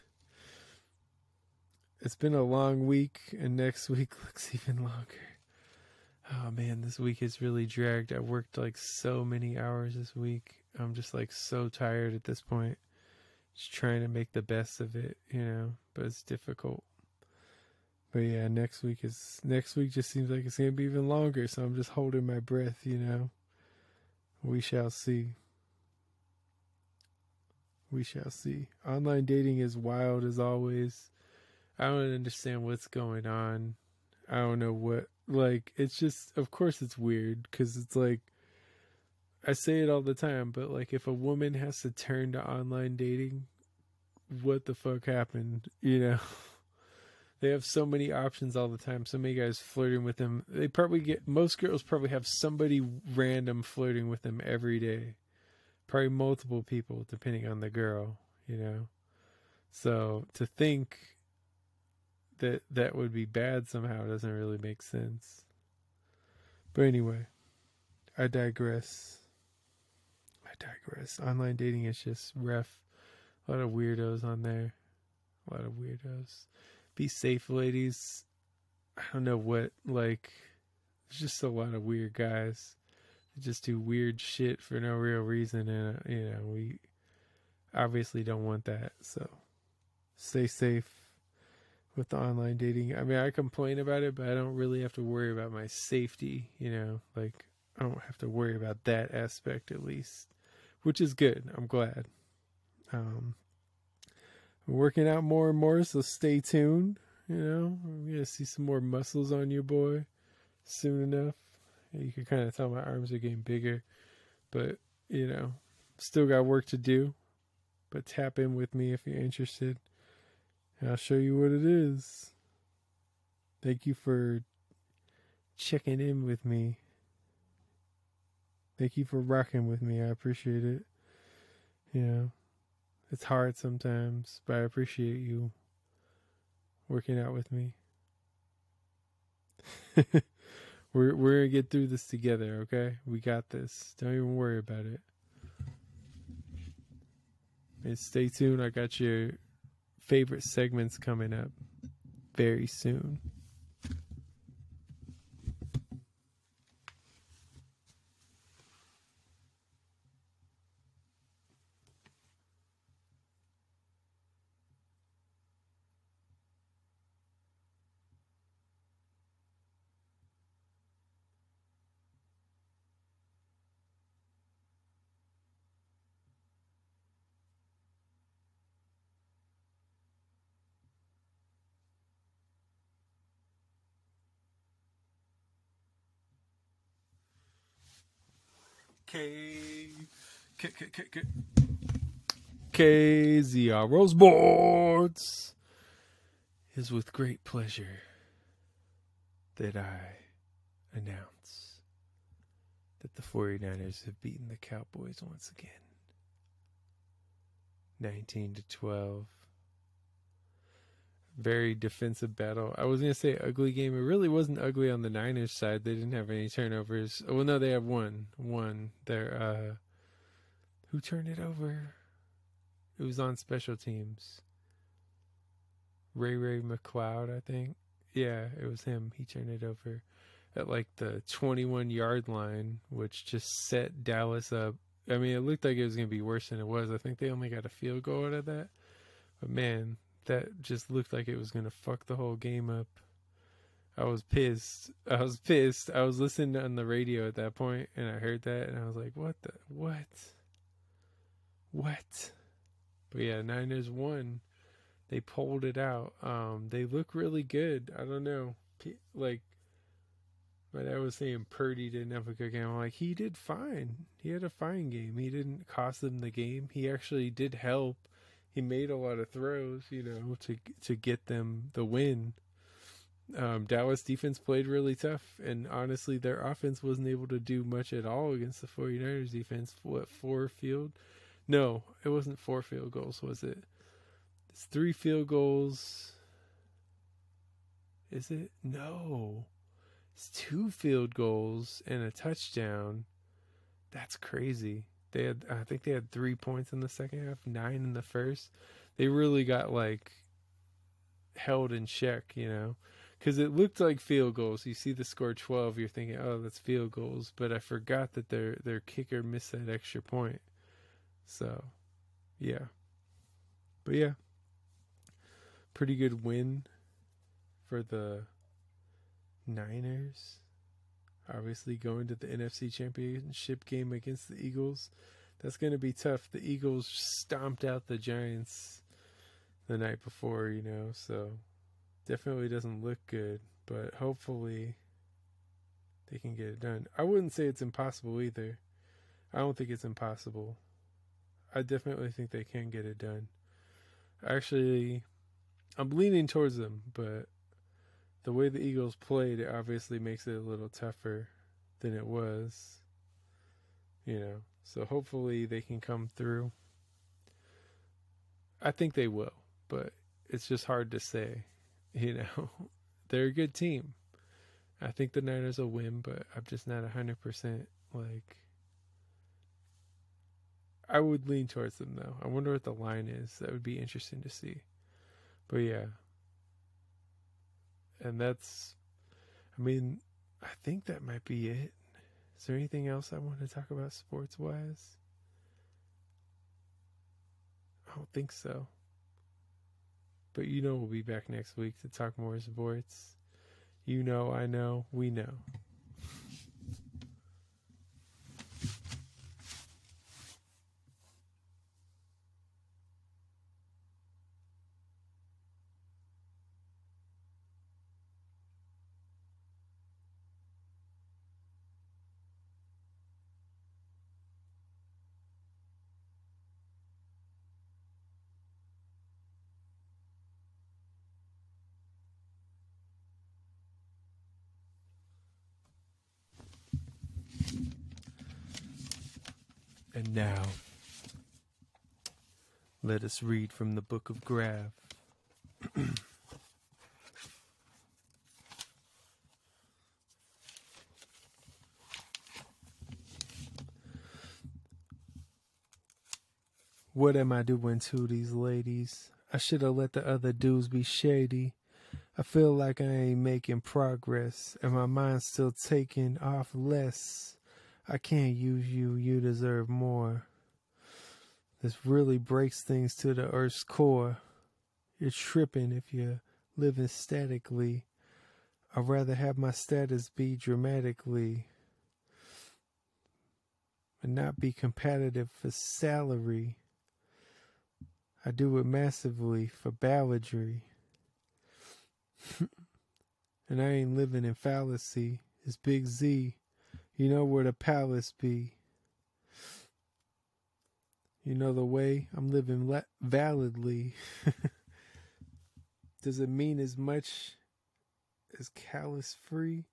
been a long week, and next week looks even longer. Oh man, this week has really dragged. I worked like so many hours this week. I'm just like so tired at this point. Just trying to make the best of it, you know, but it's difficult. But yeah, next week is next week just seems like it's gonna be even longer, so I'm just holding my breath, you know. We shall see. We shall see. Online dating is wild as always. I don't understand what's going on. I don't know what like it's just of course it's weird cuz it's like I say it all the time, but like if a woman has to turn to online dating, what the fuck happened, you know? they have so many options all the time. So many guys flirting with them. They probably get most girls probably have somebody random flirting with them every day. Probably multiple people depending on the girl, you know. So to think that that would be bad somehow doesn't really make sense. But anyway, I digress. I digress. Online dating is just rough. A lot of weirdos on there. A lot of weirdos. Be safe, ladies. I don't know what, like, there's just a lot of weird guys. They just do weird shit for no real reason. And, uh, you know, we obviously don't want that. So stay safe with the online dating. I mean, I complain about it, but I don't really have to worry about my safety, you know, like I don't have to worry about that aspect at least, which is good. I'm glad. Um, working out more and more, so stay tuned. You know, I'm gonna see some more muscles on you, boy, soon enough. You can kind of tell my arms are getting bigger, but you know, still got work to do. But tap in with me if you're interested. And I'll show you what it is. Thank you for checking in with me. Thank you for rocking with me. I appreciate it. Know, it's hard sometimes, but I appreciate you working out with me. we're we're gonna get through this together, okay? We got this. Don't even worry about it. And stay tuned. I got your favorite segments coming up very soon. K K K K K Sports is with great pleasure that I announce that the 49ers have beaten the Cowboys once again. 19 to 12. Very defensive battle. I was going to say ugly game. It really wasn't ugly on the Niners side. They didn't have any turnovers. Well, no, they have one. One. They're, uh, who turned it over? It was on special teams. Ray Ray McCloud, I think. Yeah, it was him. He turned it over at like the 21 yard line, which just set Dallas up. I mean, it looked like it was going to be worse than it was. I think they only got a field goal out of that. But man, that just looked like it was going to fuck the whole game up. I was pissed. I was pissed. I was listening on the radio at that point and I heard that and I was like, what the? What? What? But yeah, Niners won. They pulled it out. Um, they look really good. I don't know. Like, but I was saying Purdy didn't have a good game. I'm like, he did fine. He had a fine game. He didn't cost them the game. He actually did help. He made a lot of throws, you know, to to get them the win. Um, Dallas defense played really tough, and honestly, their offense wasn't able to do much at all against the 49ers defense. What, four field? No, it wasn't four field goals, was it? It's three field goals. Is it? No. It's two field goals and a touchdown. That's crazy. They had I think they had 3 points in the second half, 9 in the first. They really got like held in check, you know. Cuz it looked like field goals. You see the score 12, you're thinking, "Oh, that's field goals." But I forgot that their their kicker missed that extra point. So, yeah. But yeah. Pretty good win for the Niners. Obviously, going to the NFC Championship game against the Eagles. That's going to be tough. The Eagles stomped out the Giants the night before, you know, so definitely doesn't look good, but hopefully they can get it done. I wouldn't say it's impossible either. I don't think it's impossible. I definitely think they can get it done. Actually, I'm leaning towards them, but the way the Eagles played, it obviously makes it a little tougher than it was. You know, so hopefully they can come through. I think they will, but it's just hard to say. You know, they're a good team. I think the Niners will win, but I'm just not 100% like. I would lean towards them though. I wonder what the line is. That would be interesting to see. But yeah. And that's, I mean, I think that might be it. Is there anything else I want to talk about sports wise? I don't think so. But you know, we'll be back next week to talk more sports. You know, I know, we know. Now, let us read from the book of Grav. what am I doing to these ladies? I should have let the other dudes be shady. I feel like I ain't making progress, and my mind's still taking off less. I can't use you, you deserve more. This really breaks things to the earth's core. You're tripping if you're living statically. I'd rather have my status be dramatically and not be competitive for salary. I do it massively for balladry. and I ain't living in fallacy. It's Big Z. You know where the palace be. You know the way I'm living le- validly. Does it mean as much as callous free?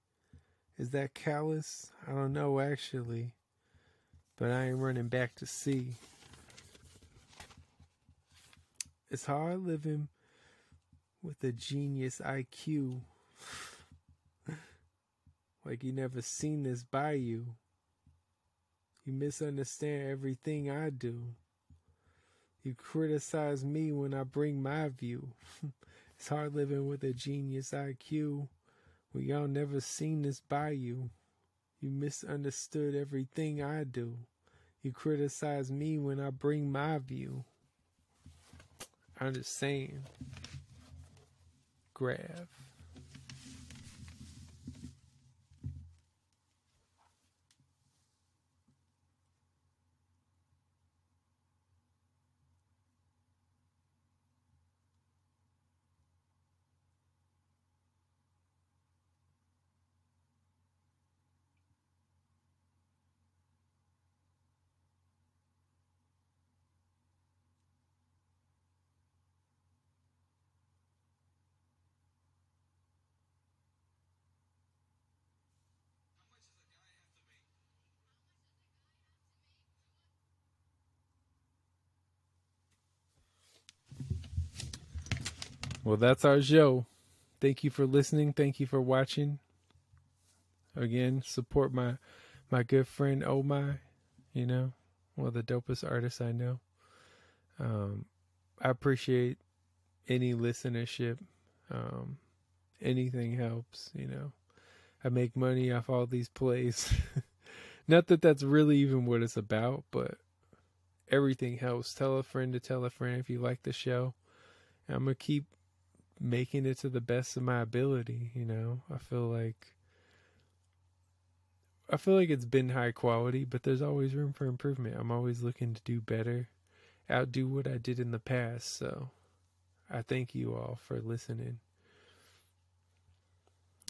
Is that callous? I don't know actually. But I ain't running back to sea. It's hard living with a genius IQ. Like you never seen this by you. You misunderstand everything I do. You criticize me when I bring my view. it's hard living with a genius IQ. Well, y'all never seen this by you. You misunderstood everything I do. You criticize me when I bring my view. I'm just saying. Graph. Well, that's our show. Thank you for listening. Thank you for watching. Again, support my my good friend Oh My, you know, one of the dopest artists I know. Um, I appreciate any listenership. Um, anything helps, you know. I make money off all these plays. Not that that's really even what it's about, but everything helps. Tell a friend to tell a friend if you like the show. I'm gonna keep making it to the best of my ability, you know. I feel like I feel like it's been high quality, but there's always room for improvement. I'm always looking to do better, outdo what I did in the past. So I thank you all for listening.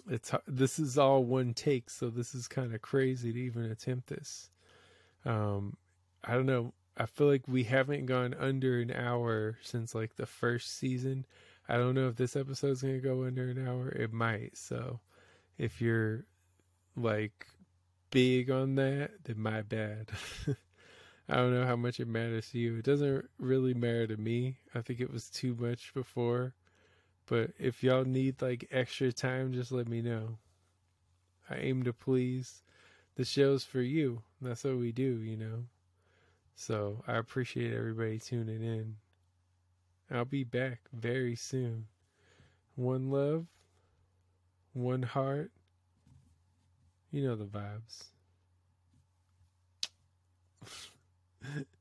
It's this is all one take, so this is kind of crazy to even attempt this. Um, I don't know. I feel like we haven't gone under an hour since like the first season. I don't know if this episode's going to go under an hour. It might. So if you're like big on that, then my bad. I don't know how much it matters to you. It doesn't really matter to me. I think it was too much before. But if y'all need like extra time, just let me know. I aim to please. The show's for you. That's what we do, you know. So I appreciate everybody tuning in. I'll be back very soon. One love, one heart. You know the vibes.